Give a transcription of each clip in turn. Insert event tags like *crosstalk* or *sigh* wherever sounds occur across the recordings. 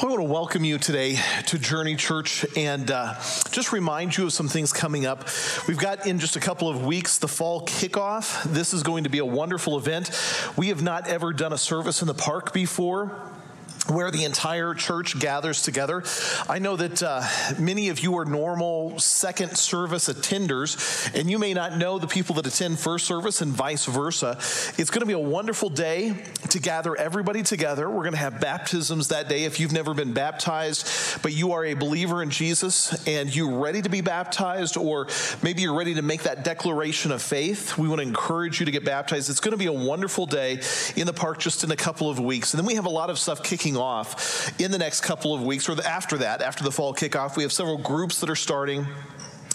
I want to welcome you today to Journey Church and uh, just remind you of some things coming up. We've got in just a couple of weeks the fall kickoff. This is going to be a wonderful event. We have not ever done a service in the park before where the entire church gathers together. I know that uh, many of you are normal second service attenders, and you may not know the people that attend first service and vice versa. It's going to be a wonderful day to gather everybody together. We're going to have baptisms that day. If you've never been baptized, but you are a believer in Jesus and you're ready to be baptized, or maybe you're ready to make that declaration of faith, we want to encourage you to get baptized. It's going to be a wonderful day in the park just in a couple of weeks. And then we have a lot of stuff kicking off in the next couple of weeks, or after that, after the fall kickoff. We have several groups that are starting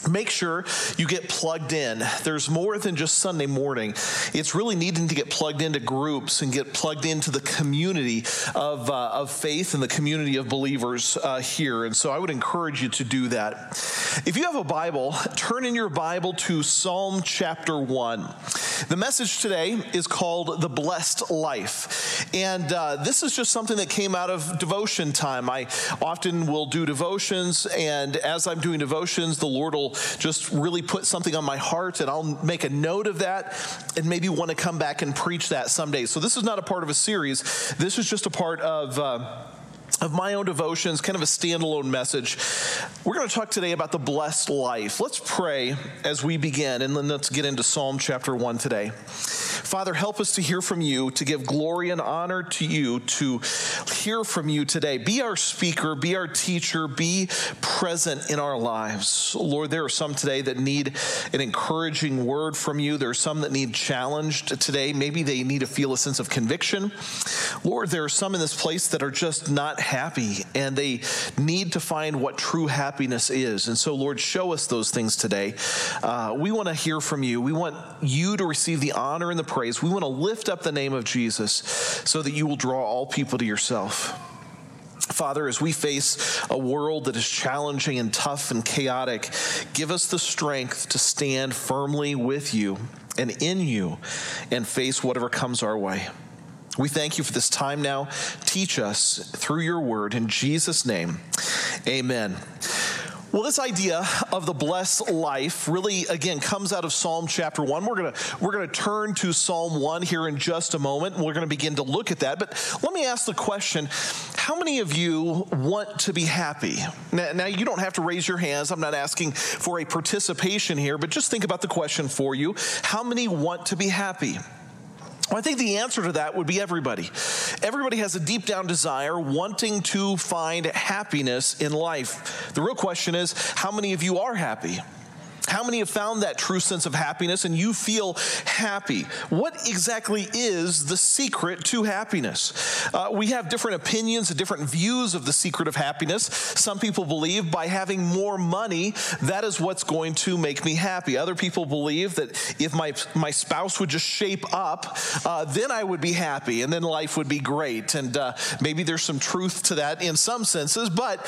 make sure you get plugged in. There's more than just Sunday morning. It's really needing to get plugged into groups and get plugged into the community of, uh, of faith and the community of believers uh, here. And so I would encourage you to do that. If you have a Bible, turn in your Bible to Psalm chapter 1. The message today is called The Blessed Life. And uh, this is just something that came out of devotion time. I often will do devotions, and as I'm doing devotions, the Lord will just really put something on my heart, and I'll make a note of that and maybe want to come back and preach that someday. So this is not a part of a series, this is just a part of. Uh, of my own devotions, kind of a standalone message. We're going to talk today about the blessed life. Let's pray as we begin, and then let's get into Psalm chapter 1 today. Father, help us to hear from you, to give glory and honor to you, to hear from you today. Be our speaker, be our teacher, be present in our lives. Lord, there are some today that need an encouraging word from you. There are some that need challenged today. Maybe they need to feel a sense of conviction. Lord, there are some in this place that are just not happy and they need to find what true happiness is. And so, Lord, show us those things today. Uh, we want to hear from you. We want you to receive the honor and the praise. We want to lift up the name of Jesus so that you will draw all people to yourself. Father, as we face a world that is challenging and tough and chaotic, give us the strength to stand firmly with you and in you and face whatever comes our way. We thank you for this time now. Teach us through your word. In Jesus' name, amen. Well, this idea of the blessed life really, again, comes out of Psalm chapter one. We're gonna we're gonna turn to Psalm one here in just a moment. We're gonna begin to look at that. But let me ask the question: How many of you want to be happy? Now, now you don't have to raise your hands. I'm not asking for a participation here, but just think about the question for you: How many want to be happy? Well, I think the answer to that would be everybody. Everybody has a deep down desire wanting to find happiness in life. The real question is how many of you are happy? How many have found that true sense of happiness and you feel happy? What exactly is the secret to happiness? Uh, we have different opinions and different views of the secret of happiness. Some people believe by having more money, that is what's going to make me happy. Other people believe that if my, my spouse would just shape up, uh, then I would be happy and then life would be great. And uh, maybe there's some truth to that in some senses, but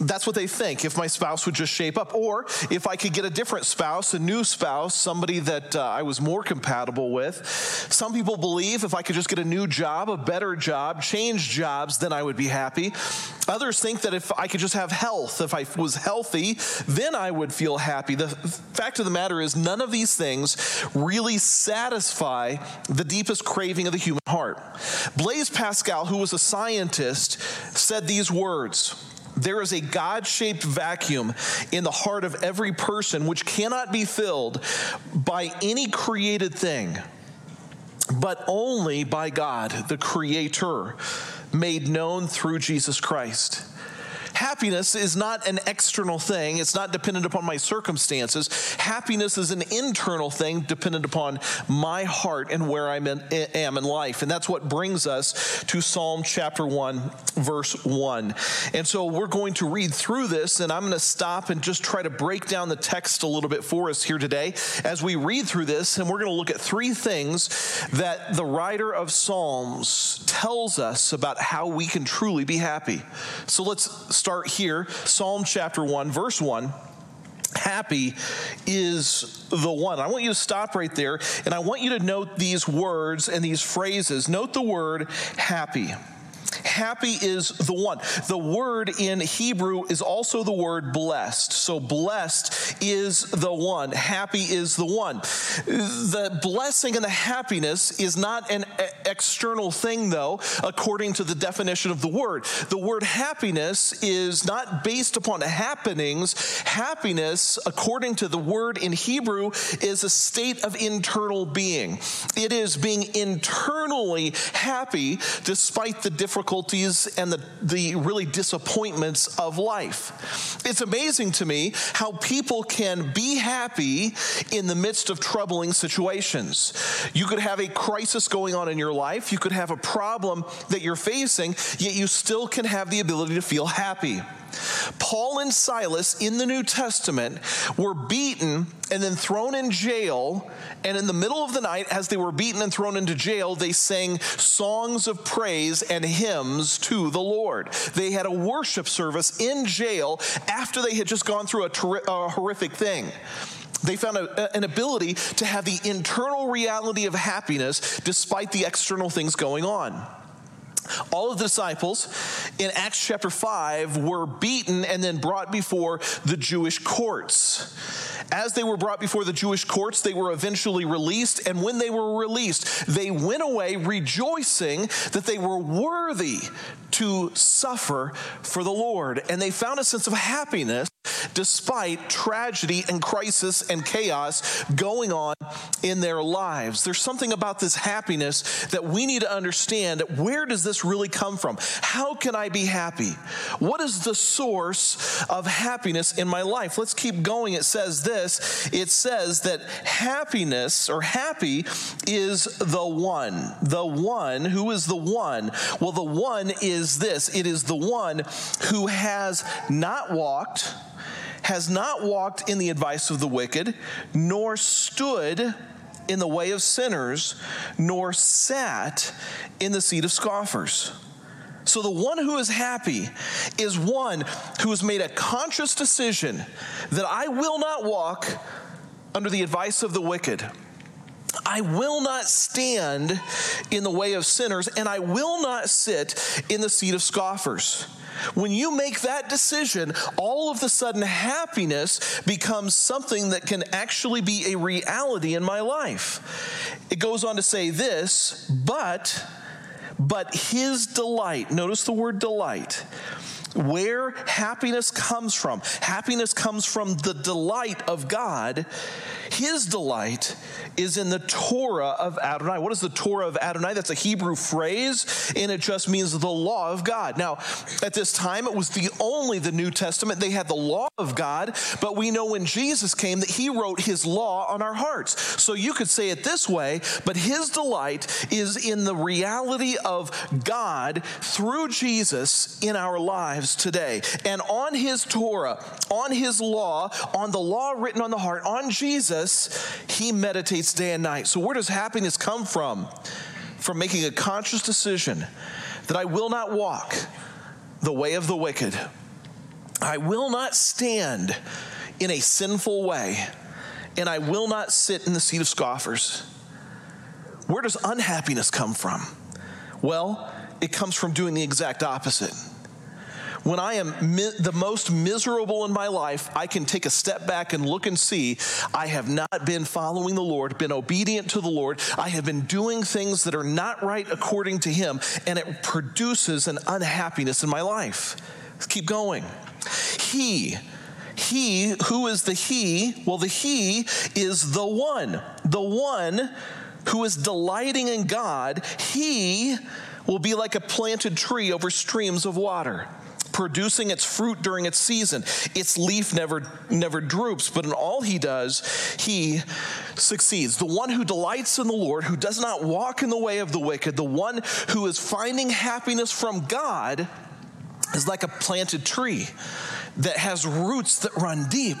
that's what they think if my spouse would just shape up. Or if I could get a different spouse, a new spouse, somebody that uh, I was more compatible with. Some people believe if I could just get a new job, a better job, change jobs, then I would be happy. Others think that if I could just have health, if I was healthy, then I would feel happy. The fact of the matter is, none of these things really satisfy the deepest craving of the human heart. Blaise Pascal, who was a scientist, said these words There is a God shaped vacuum in the heart of every person which cannot be filled by any created thing, but only by God, the Creator, made known through Jesus Christ. Happiness is not an external thing, it's not dependent upon my circumstances. Happiness is an internal thing dependent upon my heart and where I eh, am in life. And that's what brings us to Psalm chapter 1, verse 1. And so we're going to read through this, and I'm going to stop and just try to break down the text a little bit for us here today as we read through this. And we're going to look at three things that the writer of Psalms tells us about how we can truly be happy. So let's start here Psalm chapter 1, verse 1 happy is the one. I want you to stop right there and I want you to note these words and these phrases. Note the word happy. Happy is the one. The word in Hebrew is also the word blessed. So blessed is the one. Happy is the one. The blessing and the happiness is not an external thing, though, according to the definition of the word. The word happiness is not based upon happenings. Happiness, according to the word in Hebrew, is a state of internal being. It is being internally happy despite the difficult difficulties and the, the really disappointments of life. It's amazing to me how people can be happy in the midst of troubling situations. You could have a crisis going on in your life, you could have a problem that you're facing, yet you still can have the ability to feel happy. Paul and Silas in the New Testament were beaten and then thrown in jail. And in the middle of the night, as they were beaten and thrown into jail, they sang songs of praise and hymns to the Lord. They had a worship service in jail after they had just gone through a, ter- a horrific thing they found a, an ability to have the internal reality of happiness despite the external things going on. All of the disciples in Acts chapter 5 were beaten and then brought before the Jewish courts. As they were brought before the Jewish courts, they were eventually released. And when they were released, they went away rejoicing that they were worthy to suffer for the Lord. And they found a sense of happiness despite tragedy and crisis and chaos going on in their lives. There's something about this happiness that we need to understand. Where does this really come from? How can I be happy? What is the source of happiness in my life? Let's keep going. It says this it says that happiness or happy is the one. The one. Who is the one? Well, the one is this it is the one who has not walked has not walked in the advice of the wicked, nor stood in the way of sinners, nor sat in the seat of scoffers. So, the one who is happy is one who has made a conscious decision that I will not walk under the advice of the wicked. I will not stand in the way of sinners, and I will not sit in the seat of scoffers. When you make that decision, all of a sudden happiness becomes something that can actually be a reality in my life. It goes on to say this, but but his delight, notice the word delight where happiness comes from. Happiness comes from the delight of God. His delight is in the Torah of Adonai. What is the Torah of Adonai? That's a Hebrew phrase, and it just means the law of God. Now, at this time, it was the only the New Testament. They had the law of God, but we know when Jesus came that he wrote his law on our hearts. So you could say it this way, but his delight is in the reality of God through Jesus in our lives today. And on his Torah, on his law, on the law written on the heart, on Jesus, he meditates day and night. So, where does happiness come from? From making a conscious decision that I will not walk the way of the wicked, I will not stand in a sinful way, and I will not sit in the seat of scoffers. Where does unhappiness come from? Well, it comes from doing the exact opposite when I am mi- the most miserable in my life, I can take a step back and look and see I have not been following the Lord, been obedient to the Lord. I have been doing things that are not right according to Him, and it produces an unhappiness in my life. Let's keep going. He, he, who is the he? Well, the he is the one, the one who is delighting in God. He will be like a planted tree over streams of water producing its fruit during its season. Its leaf never never droops, but in all he does, he succeeds. The one who delights in the Lord, who does not walk in the way of the wicked, the one who is finding happiness from God is like a planted tree that has roots that run deep,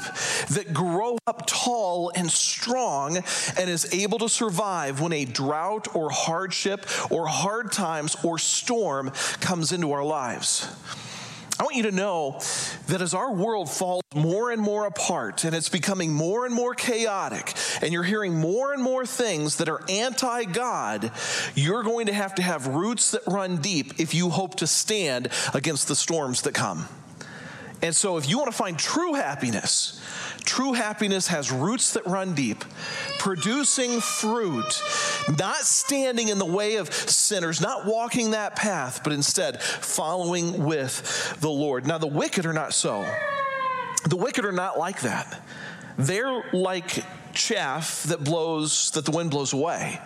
that grow up tall and strong, and is able to survive when a drought or hardship or hard times or storm comes into our lives. I want you to know that as our world falls more and more apart and it's becoming more and more chaotic, and you're hearing more and more things that are anti God, you're going to have to have roots that run deep if you hope to stand against the storms that come. And so, if you want to find true happiness, true happiness has roots that run deep, producing fruit, not standing in the way of sinners, not walking that path, but instead following with the Lord. Now, the wicked are not so. The wicked are not like that. They're like chaff that blows, that the wind blows away.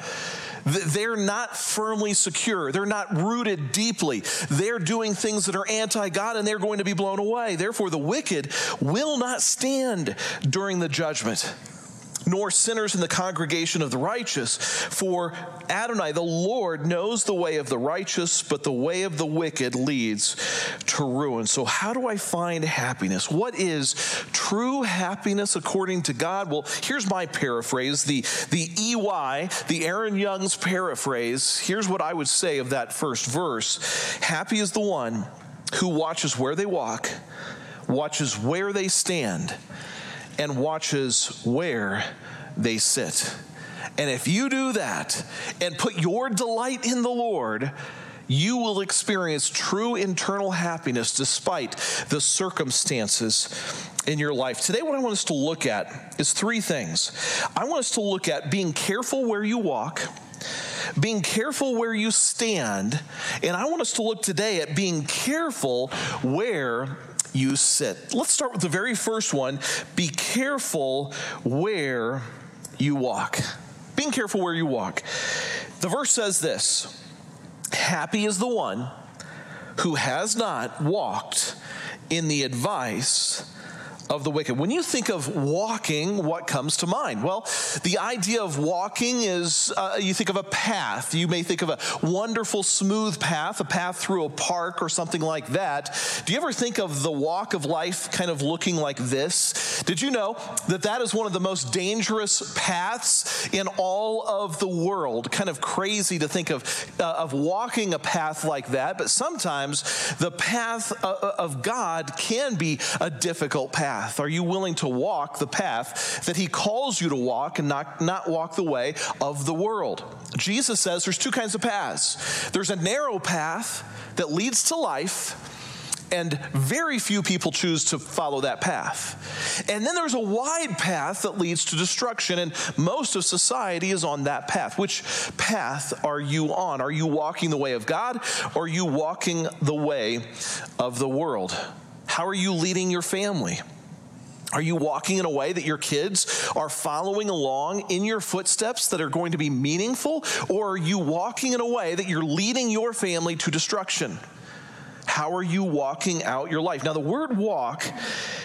They're not firmly secure. They're not rooted deeply. They're doing things that are anti God and they're going to be blown away. Therefore, the wicked will not stand during the judgment nor sinners in the congregation of the righteous. For Adonai, the Lord, knows the way of the righteous, but the way of the wicked leads to ruin. So, how do I find happiness? What is true happiness according to God? Well, here's my paraphrase the, the EY, the Aaron Young's paraphrase. Here's what I would say of that first verse Happy is the one who watches where they walk, watches where they stand and watches where they sit. And if you do that and put your delight in the Lord, you will experience true internal happiness despite the circumstances in your life. Today, what I want us to look at is three things. I want us to look at being careful where you walk, being careful where you stand, and I want us to look today at being careful where you sit. Let's start with the very first one be careful where you walk. Being careful where you walk. The verse says this Happy is the one who has not walked in the advice of the wicked. When you think of walking, what comes to mind? Well, the idea of walking is uh, you think of a path. You may think of a wonderful, smooth path, a path through a park or something like that. Do you ever think of the walk of life kind of looking like this? Did you know that that is one of the most dangerous paths in all of the world? Kind of crazy to think of, uh, of walking a path like that, but sometimes the path uh, uh, of God can be a difficult path path? Are you willing to walk the path that He calls you to walk and not, not walk the way of the world? Jesus says there's two kinds of paths there's a narrow path that leads to life. And very few people choose to follow that path. And then there's a wide path that leads to destruction, and most of society is on that path. Which path are you on? Are you walking the way of God, or are you walking the way of the world? How are you leading your family? Are you walking in a way that your kids are following along in your footsteps that are going to be meaningful? Or are you walking in a way that you're leading your family to destruction? How are you walking out your life? Now, the word walk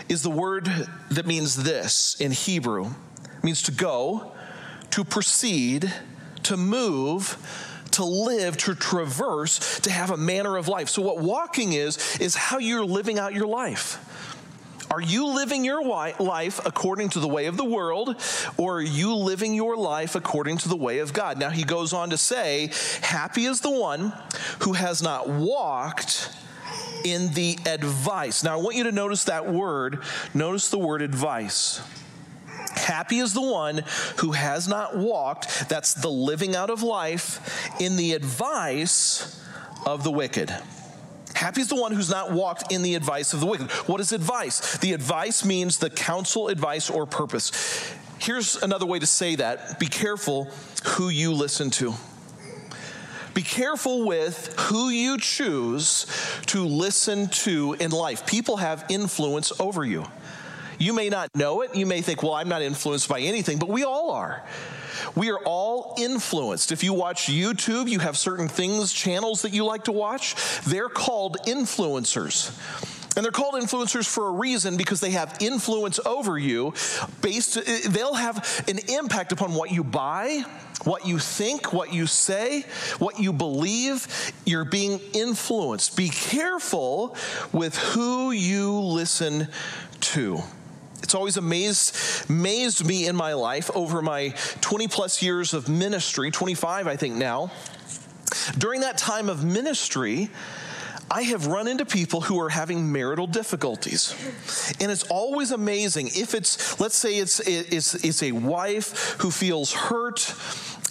is the word that means this in Hebrew it means to go, to proceed, to move, to live, to traverse, to have a manner of life. So, what walking is, is how you're living out your life. Are you living your life according to the way of the world, or are you living your life according to the way of God? Now, he goes on to say, Happy is the one who has not walked in the advice. Now, I want you to notice that word. Notice the word advice. Happy is the one who has not walked, that's the living out of life, in the advice of the wicked. Happy is the one who's not walked in the advice of the wicked. What is advice? The advice means the counsel, advice, or purpose. Here's another way to say that be careful who you listen to. Be careful with who you choose to listen to in life. People have influence over you. You may not know it. You may think, well, I'm not influenced by anything, but we all are. We are all influenced. If you watch YouTube, you have certain things, channels that you like to watch. They're called influencers. And they're called influencers for a reason because they have influence over you based eh, they'll have an impact upon what you buy, what you think, what you say, what you believe. You're being influenced. Be careful with who you listen to. It's always amazed, amazed me in my life over my 20 plus years of ministry, 25, I think now. During that time of ministry, I have run into people who are having marital difficulties. And it's always amazing if it's, let's say it's, it's, it's a wife who feels hurt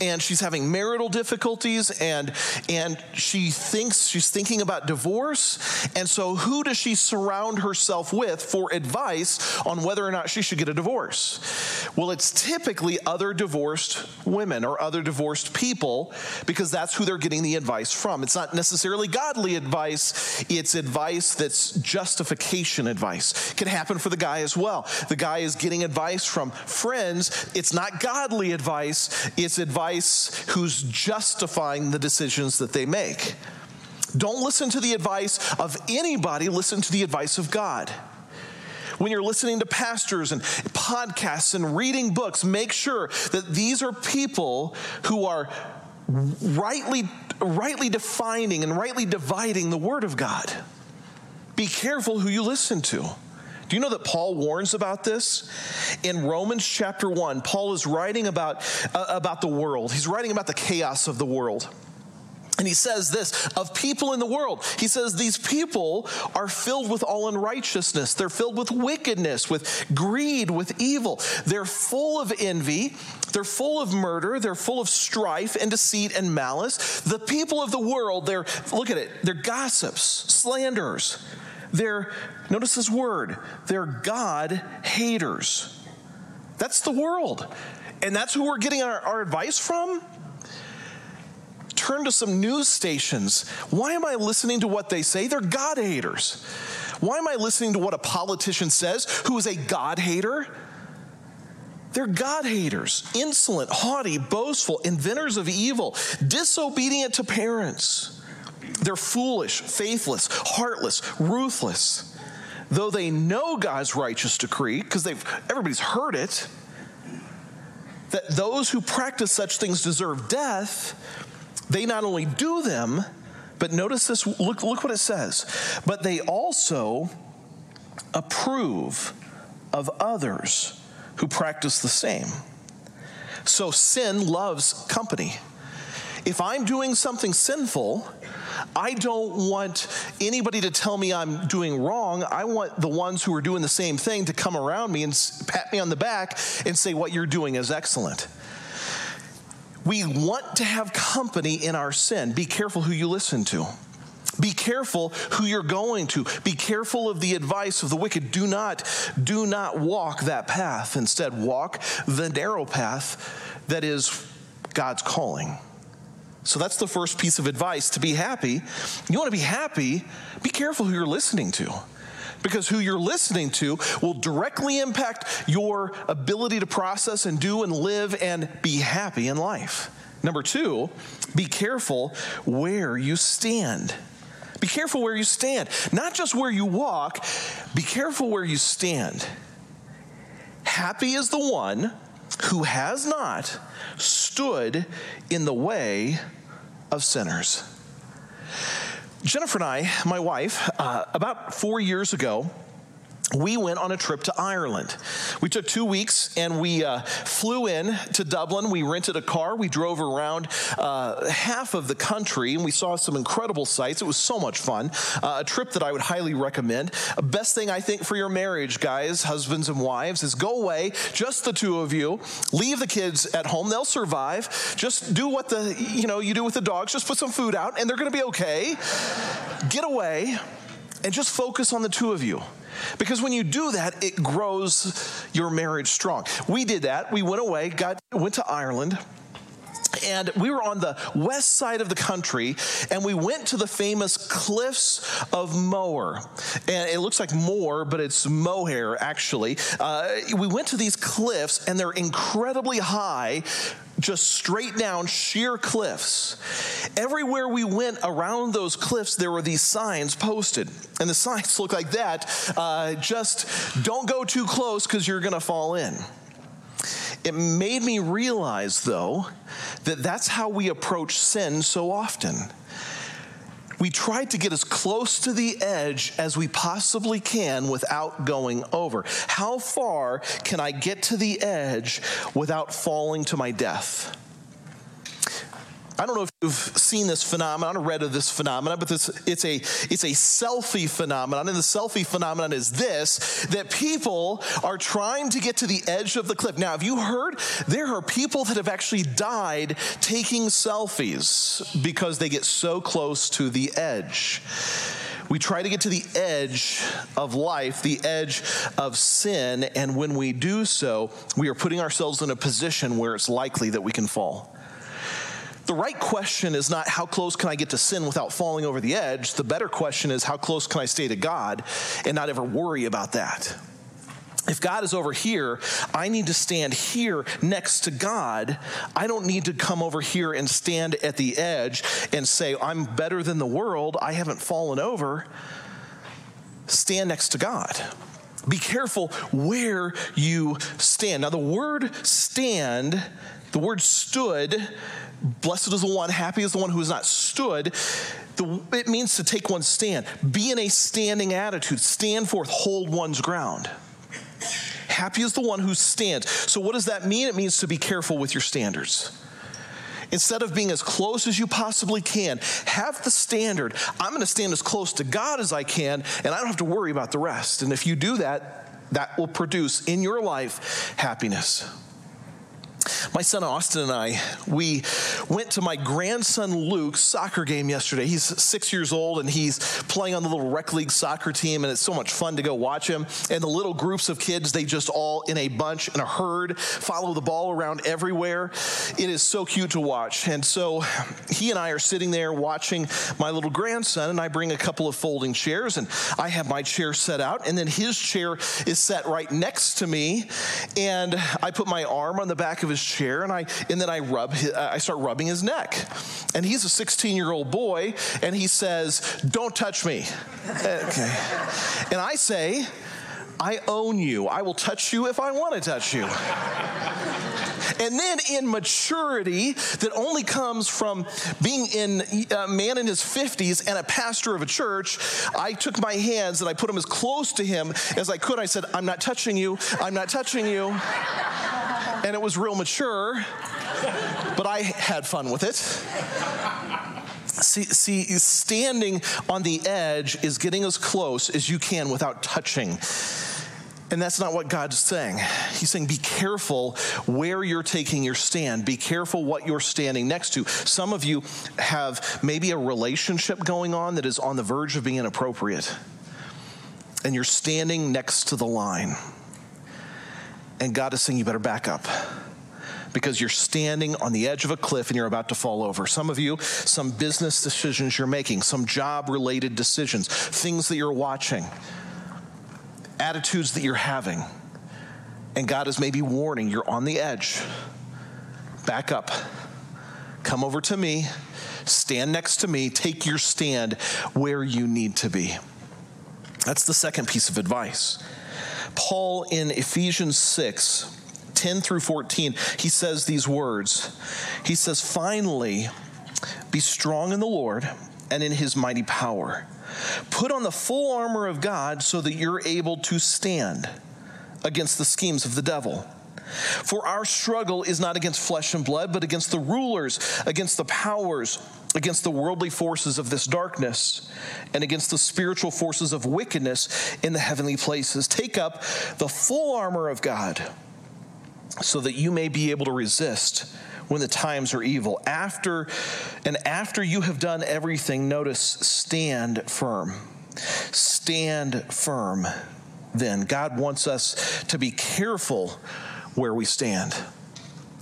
and she's having marital difficulties and and she thinks she's thinking about divorce. And so who does she surround herself with for advice on whether or not she should get a divorce? Well it's typically other divorced women or other divorced people because that's who they're getting the advice from. It's not necessarily godly advice. It's advice that's justification advice. It can happen for the guy as well. The guy is getting advice from friends. It's not godly advice. It's advice advice who's justifying the decisions that they make. Don't listen to the advice of anybody, listen to the advice of God. When you're listening to pastors and podcasts and reading books, make sure that these are people who are rightly, rightly defining and rightly dividing the Word of God. Be careful who you listen to. Do you know that Paul warns about this? In Romans chapter 1, Paul is writing about, uh, about the world. He's writing about the chaos of the world. And he says this of people in the world. He says these people are filled with all unrighteousness. They're filled with wickedness, with greed, with evil. They're full of envy. They're full of murder. They're full of strife and deceit and malice. The people of the world, they're, look at it, they're gossips, slanderers. They're, notice this word, they're God haters. That's the world. And that's who we're getting our, our advice from? Turn to some news stations. Why am I listening to what they say? They're God haters. Why am I listening to what a politician says who is a God hater? They're God haters, insolent, haughty, boastful, inventors of evil, disobedient to parents. They're foolish, faithless, heartless, ruthless. Though they know God's righteous decree, because they've everybody's heard it, that those who practice such things deserve death, they not only do them, but notice this, look, look what it says, but they also approve of others who practice the same. So sin loves company. If I'm doing something sinful, I don't want anybody to tell me I'm doing wrong. I want the ones who are doing the same thing to come around me and pat me on the back and say, What you're doing is excellent. We want to have company in our sin. Be careful who you listen to. Be careful who you're going to. Be careful of the advice of the wicked. Do not, do not walk that path. Instead, walk the narrow path that is God's calling. So that's the first piece of advice to be happy. You want to be happy, be careful who you're listening to. Because who you're listening to will directly impact your ability to process and do and live and be happy in life. Number two, be careful where you stand. Be careful where you stand. Not just where you walk, be careful where you stand. Happy is the one who has not stood in the way of sinners. Jennifer and I, my wife, uh, about four years ago, we went on a trip to Ireland. We took two weeks and we uh, flew in to Dublin. We rented a car. We drove around uh, half of the country and we saw some incredible sights. It was so much fun. Uh, a trip that I would highly recommend. Best thing I think for your marriage, guys, husbands and wives, is go away, just the two of you. Leave the kids at home. They'll survive. Just do what the you know you do with the dogs. Just put some food out and they're going to be okay. Get away and just focus on the two of you. Because when you do that, it grows your marriage strong. We did that. We went away, got went to Ireland, and we were on the west side of the country, and we went to the famous cliffs of Moher. And it looks like moor but it's Mohair, actually. Uh, we went to these cliffs, and they're incredibly high, just straight down sheer cliffs. Everywhere we went around those cliffs, there were these signs posted. And the *laughs* signs look like that uh, just don't go too close because you're going to fall in. It made me realize, though, that that's how we approach sin so often. We try to get as close to the edge as we possibly can without going over. How far can I get to the edge without falling to my death? I don't know if you've seen this phenomenon or read of this phenomenon, but this, it's, a, it's a selfie phenomenon. And the selfie phenomenon is this that people are trying to get to the edge of the cliff. Now, have you heard? There are people that have actually died taking selfies because they get so close to the edge. We try to get to the edge of life, the edge of sin, and when we do so, we are putting ourselves in a position where it's likely that we can fall. The right question is not how close can I get to sin without falling over the edge. The better question is how close can I stay to God and not ever worry about that. If God is over here, I need to stand here next to God. I don't need to come over here and stand at the edge and say, I'm better than the world. I haven't fallen over. Stand next to God. Be careful where you stand. Now, the word stand, the word stood, Blessed is the one, happy is the one who has not stood. The, it means to take one's stand. Be in a standing attitude. Stand forth, hold one's ground. Happy is the one who stands. So, what does that mean? It means to be careful with your standards. Instead of being as close as you possibly can, have the standard. I'm going to stand as close to God as I can, and I don't have to worry about the rest. And if you do that, that will produce in your life happiness. My son Austin and I, we went to my grandson Luke's soccer game yesterday. He's six years old and he's playing on the little rec league soccer team, and it's so much fun to go watch him. And the little groups of kids, they just all in a bunch, in a herd, follow the ball around everywhere. It is so cute to watch. And so he and I are sitting there watching my little grandson, and I bring a couple of folding chairs, and I have my chair set out, and then his chair is set right next to me, and I put my arm on the back of his chair and I and then I rub I start rubbing his neck. And he's a 16 year old boy and he says, "Don't touch me." okay. And I say, "I own you. I will touch you if I want to touch you." And then in maturity that only comes from being in a man in his 50s and a pastor of a church, I took my hands and I put them as close to him as I could. I said, I'm not touching you. I'm not touching you and it was real mature, but I had fun with it. See, see, standing on the edge is getting as close as you can without touching. And that's not what God's saying. He's saying, be careful where you're taking your stand. Be careful what you're standing next to. Some of you have maybe a relationship going on that is on the verge of being inappropriate, and you're standing next to the line. And God is saying, You better back up because you're standing on the edge of a cliff and you're about to fall over. Some of you, some business decisions you're making, some job related decisions, things that you're watching, attitudes that you're having. And God is maybe warning you're on the edge. Back up. Come over to me. Stand next to me. Take your stand where you need to be. That's the second piece of advice. Paul in Ephesians 6, 10 through 14, he says these words. He says, Finally, be strong in the Lord and in his mighty power. Put on the full armor of God so that you're able to stand against the schemes of the devil. For our struggle is not against flesh and blood, but against the rulers, against the powers, against the worldly forces of this darkness, and against the spiritual forces of wickedness in the heavenly places. Take up the full armor of God so that you may be able to resist when the times are evil. After and after you have done everything, notice stand firm. Stand firm. Then God wants us to be careful where we stand.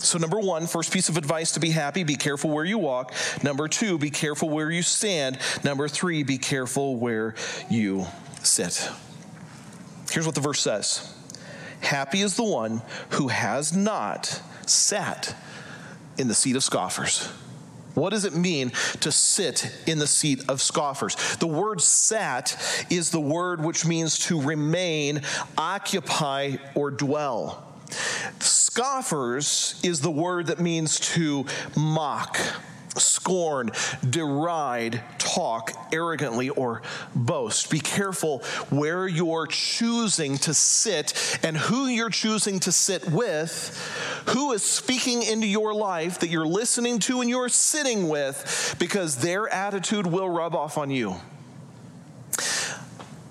So, number one, first piece of advice to be happy be careful where you walk. Number two, be careful where you stand. Number three, be careful where you sit. Here's what the verse says Happy is the one who has not sat in the seat of scoffers. What does it mean to sit in the seat of scoffers? The word sat is the word which means to remain, occupy, or dwell. Scoffers is the word that means to mock, scorn, deride, talk arrogantly, or boast. Be careful where you're choosing to sit and who you're choosing to sit with, who is speaking into your life that you're listening to and you're sitting with, because their attitude will rub off on you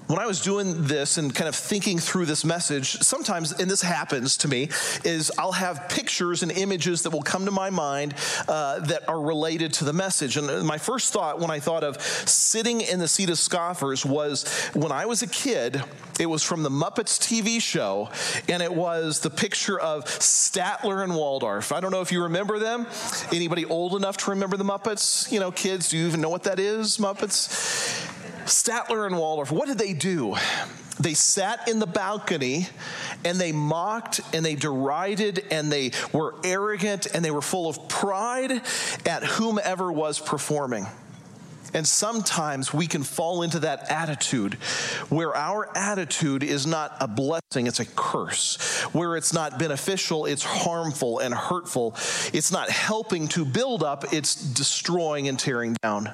when I was doing this and kind of thinking through this message, sometimes, and this happens to me, is I'll have pictures and images that will come to my mind uh, that are related to the message. And my first thought when I thought of sitting in the seat of scoffers was when I was a kid, it was from the Muppets TV show, and it was the picture of Statler and Waldorf. I don't know if you remember them. Anybody old enough to remember the Muppets? You know, kids, do you even know what that is, Muppets? Statler and Waldorf, what did they do? They sat in the balcony and they mocked and they derided and they were arrogant and they were full of pride at whomever was performing. And sometimes we can fall into that attitude where our attitude is not a blessing, it's a curse. Where it's not beneficial, it's harmful and hurtful. It's not helping to build up, it's destroying and tearing down.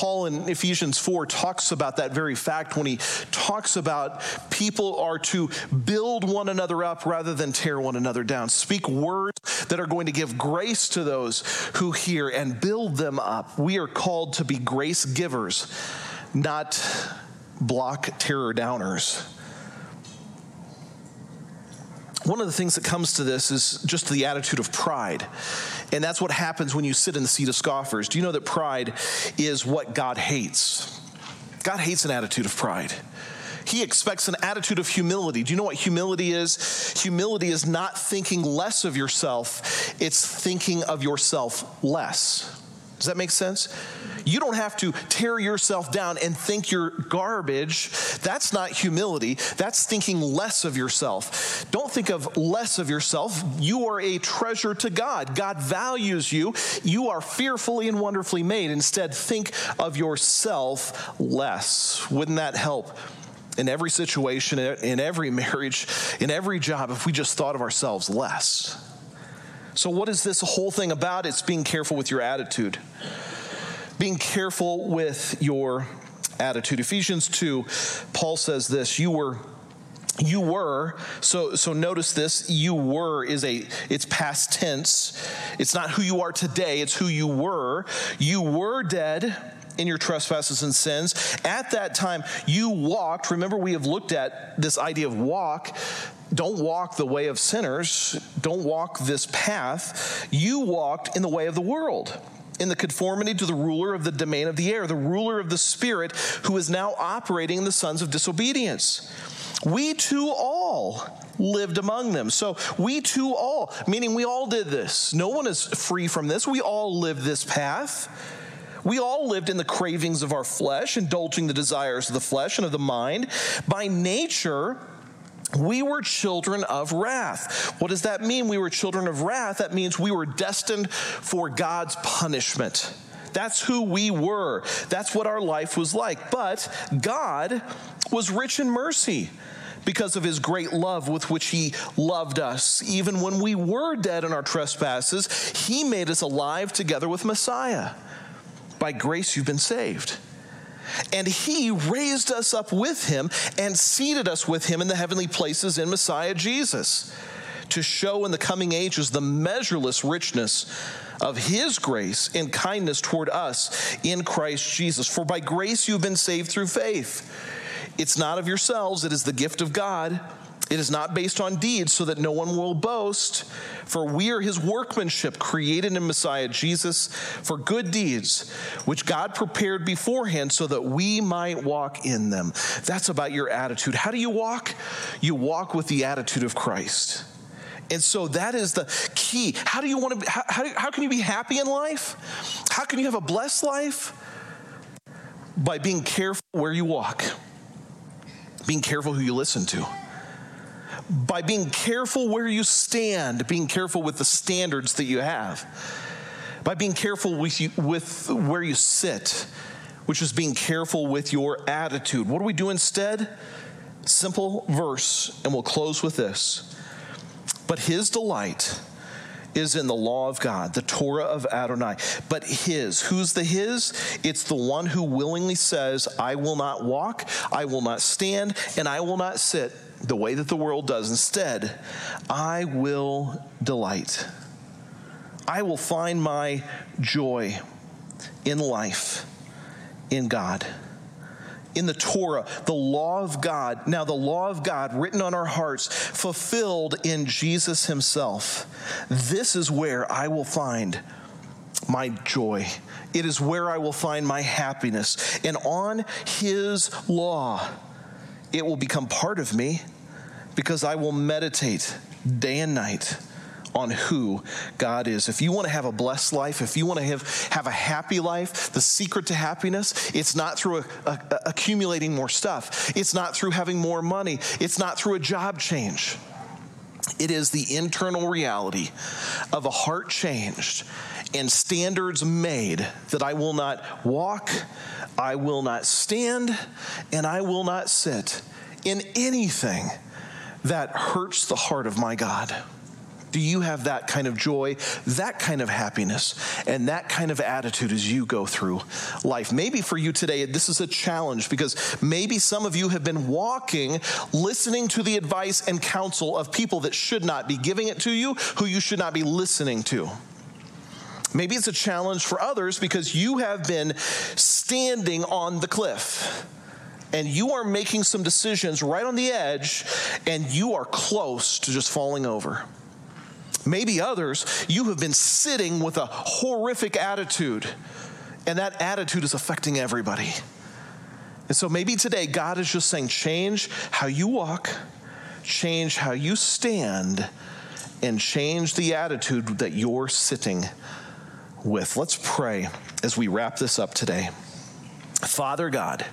Paul in Ephesians 4 talks about that very fact when he talks about people are to build one another up rather than tear one another down. Speak words that are going to give grace to those who hear and build them up. We are called to be grace givers, not block terror downers one of the things that comes to this is just the attitude of pride. And that's what happens when you sit in the seat of scoffers. Do you know that pride is what God hates? God hates an attitude of pride. He expects an attitude of humility. Do you know what humility is? Humility is not thinking less of yourself, it's thinking of yourself less. Does that make sense? You don't have to tear yourself down and think you're garbage. That's not humility. That's thinking less of yourself. Don't think of less of yourself. You are a treasure to God. God values you. You are fearfully and wonderfully made. Instead, think of yourself less. Wouldn't that help? In every situation, in every marriage, in every job, if we just thought of ourselves less. So, what is this whole thing about? It's being careful with your attitude being careful with your attitude. Ephesians 2, Paul says this You were you were so so notice this you were is a it's past tense it's not who you are today it's who you were you were dead in your trespasses and sins at that time you walked remember we have looked at this idea of walk don't walk the way of sinners don't walk this path you walked in the way of the world in the conformity to the ruler of the domain of the air, the ruler of the spirit, who is now operating in the sons of disobedience. We too all lived among them. So we too all, meaning we all did this. No one is free from this. We all lived this path. We all lived in the cravings of our flesh, indulging the desires of the flesh and of the mind. By nature, we were children of wrath. What does that mean? We were children of wrath. That means we were destined for God's punishment. That's who we were. That's what our life was like. But God was rich in mercy because of his great love with which he loved us. Even when we were dead in our trespasses, he made us alive together with Messiah. By grace, you've been saved. And he raised us up with him and seated us with him in the heavenly places in Messiah Jesus to show in the coming ages the measureless richness of his grace and kindness toward us in Christ Jesus. For by grace you've been saved through faith. It's not of yourselves, it is the gift of God it is not based on deeds, so that no one will boast. For we are his workmanship, created in Messiah Jesus for good deeds, which God prepared beforehand so that we might walk in them. That's about your attitude. How do you walk? You walk with the attitude of Christ. And so that is the key. How do you want to, how, how, how can you be happy in life? How can you have a blessed life? By being careful where you walk, being careful who you listen to by being careful where you stand, being careful with the standards that you have, by being careful with, you, with where you sit, which is being careful with your attitude. What do we do instead? Simple verse, and we'll close with this. But his delight is in the law of God, the Torah of Adonai. But his, who's the his? It's the one who willingly says, I will not walk, I will not stand, and I will not sit the way that the world does. Instead, I will delight. I will find my joy in life in God. In the Torah, the law of God. Now, the law of God written on our hearts, fulfilled in Jesus Himself. This is where I will find my joy. It is where I will find my happiness. And on His law, it will become part of me because I will meditate day and night on who God is. If you want to have a blessed life, if you want to have, have a happy life, the secret to happiness, it's not through a, a, a accumulating more stuff, it's not through having more money, it's not through a job change. It is the internal reality of a heart changed and standards made that I will not walk, I will not stand, and I will not sit in anything that hurts the heart of my God. Do you have that kind of joy, that kind of happiness, and that kind of attitude as you go through life? Maybe for you today, this is a challenge because maybe some of you have been walking, listening to the advice and counsel of people that should not be giving it to you, who you should not be listening to. Maybe it's a challenge for others because you have been standing on the cliff and you are making some decisions right on the edge and you are close to just falling over. Maybe others, you have been sitting with a horrific attitude, and that attitude is affecting everybody. And so maybe today God is just saying, change how you walk, change how you stand, and change the attitude that you're sitting with. Let's pray as we wrap this up today. Father God,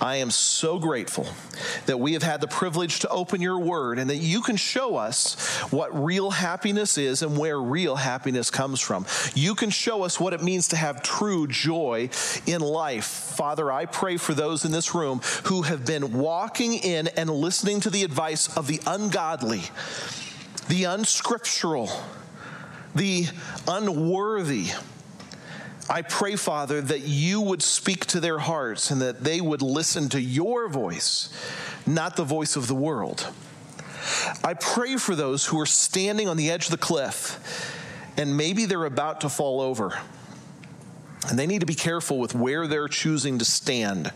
I am so grateful that we have had the privilege to open your word and that you can show us what real happiness is and where real happiness comes from. You can show us what it means to have true joy in life. Father, I pray for those in this room who have been walking in and listening to the advice of the ungodly, the unscriptural, the unworthy I pray, Father, that you would speak to their hearts and that they would listen to your voice, not the voice of the world. I pray for those who are standing on the edge of the cliff and maybe they're about to fall over. And they need to be careful with where they're choosing to stand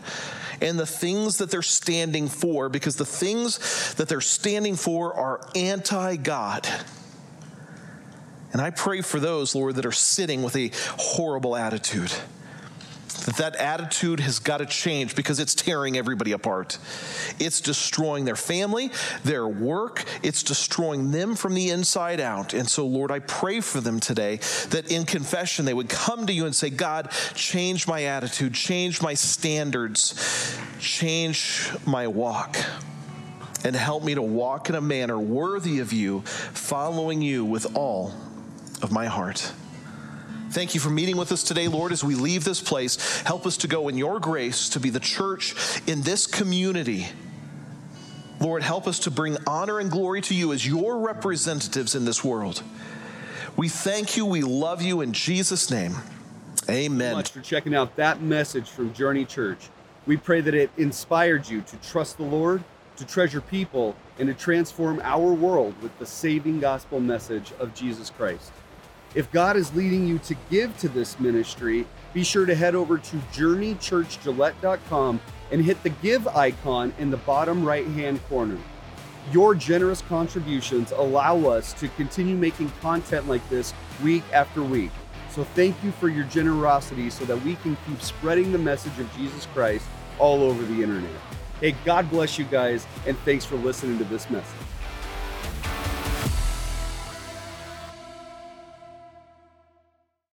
and the things that they're standing for because the things that they're standing for are anti God. And I pray for those, Lord, that are sitting with a horrible attitude. That that attitude has got to change because it's tearing everybody apart. It's destroying their family, their work, it's destroying them from the inside out. And so, Lord, I pray for them today that in confession they would come to you and say, God, change my attitude, change my standards, change my walk and help me to walk in a manner worthy of you, following you with all of my heart. Thank you for meeting with us today, Lord, as we leave this place. Help us to go in your grace to be the church in this community. Lord, help us to bring honor and glory to you as your representatives in this world. We thank you. We love you in Jesus' name. Amen. much for checking out that message from Journey Church. We pray that it inspired you to trust the Lord, to treasure people, and to transform our world with the saving gospel message of Jesus Christ. If God is leading you to give to this ministry, be sure to head over to journeychurchgillette.com and hit the give icon in the bottom right hand corner. Your generous contributions allow us to continue making content like this week after week. So thank you for your generosity so that we can keep spreading the message of Jesus Christ all over the internet. Hey, God bless you guys, and thanks for listening to this message.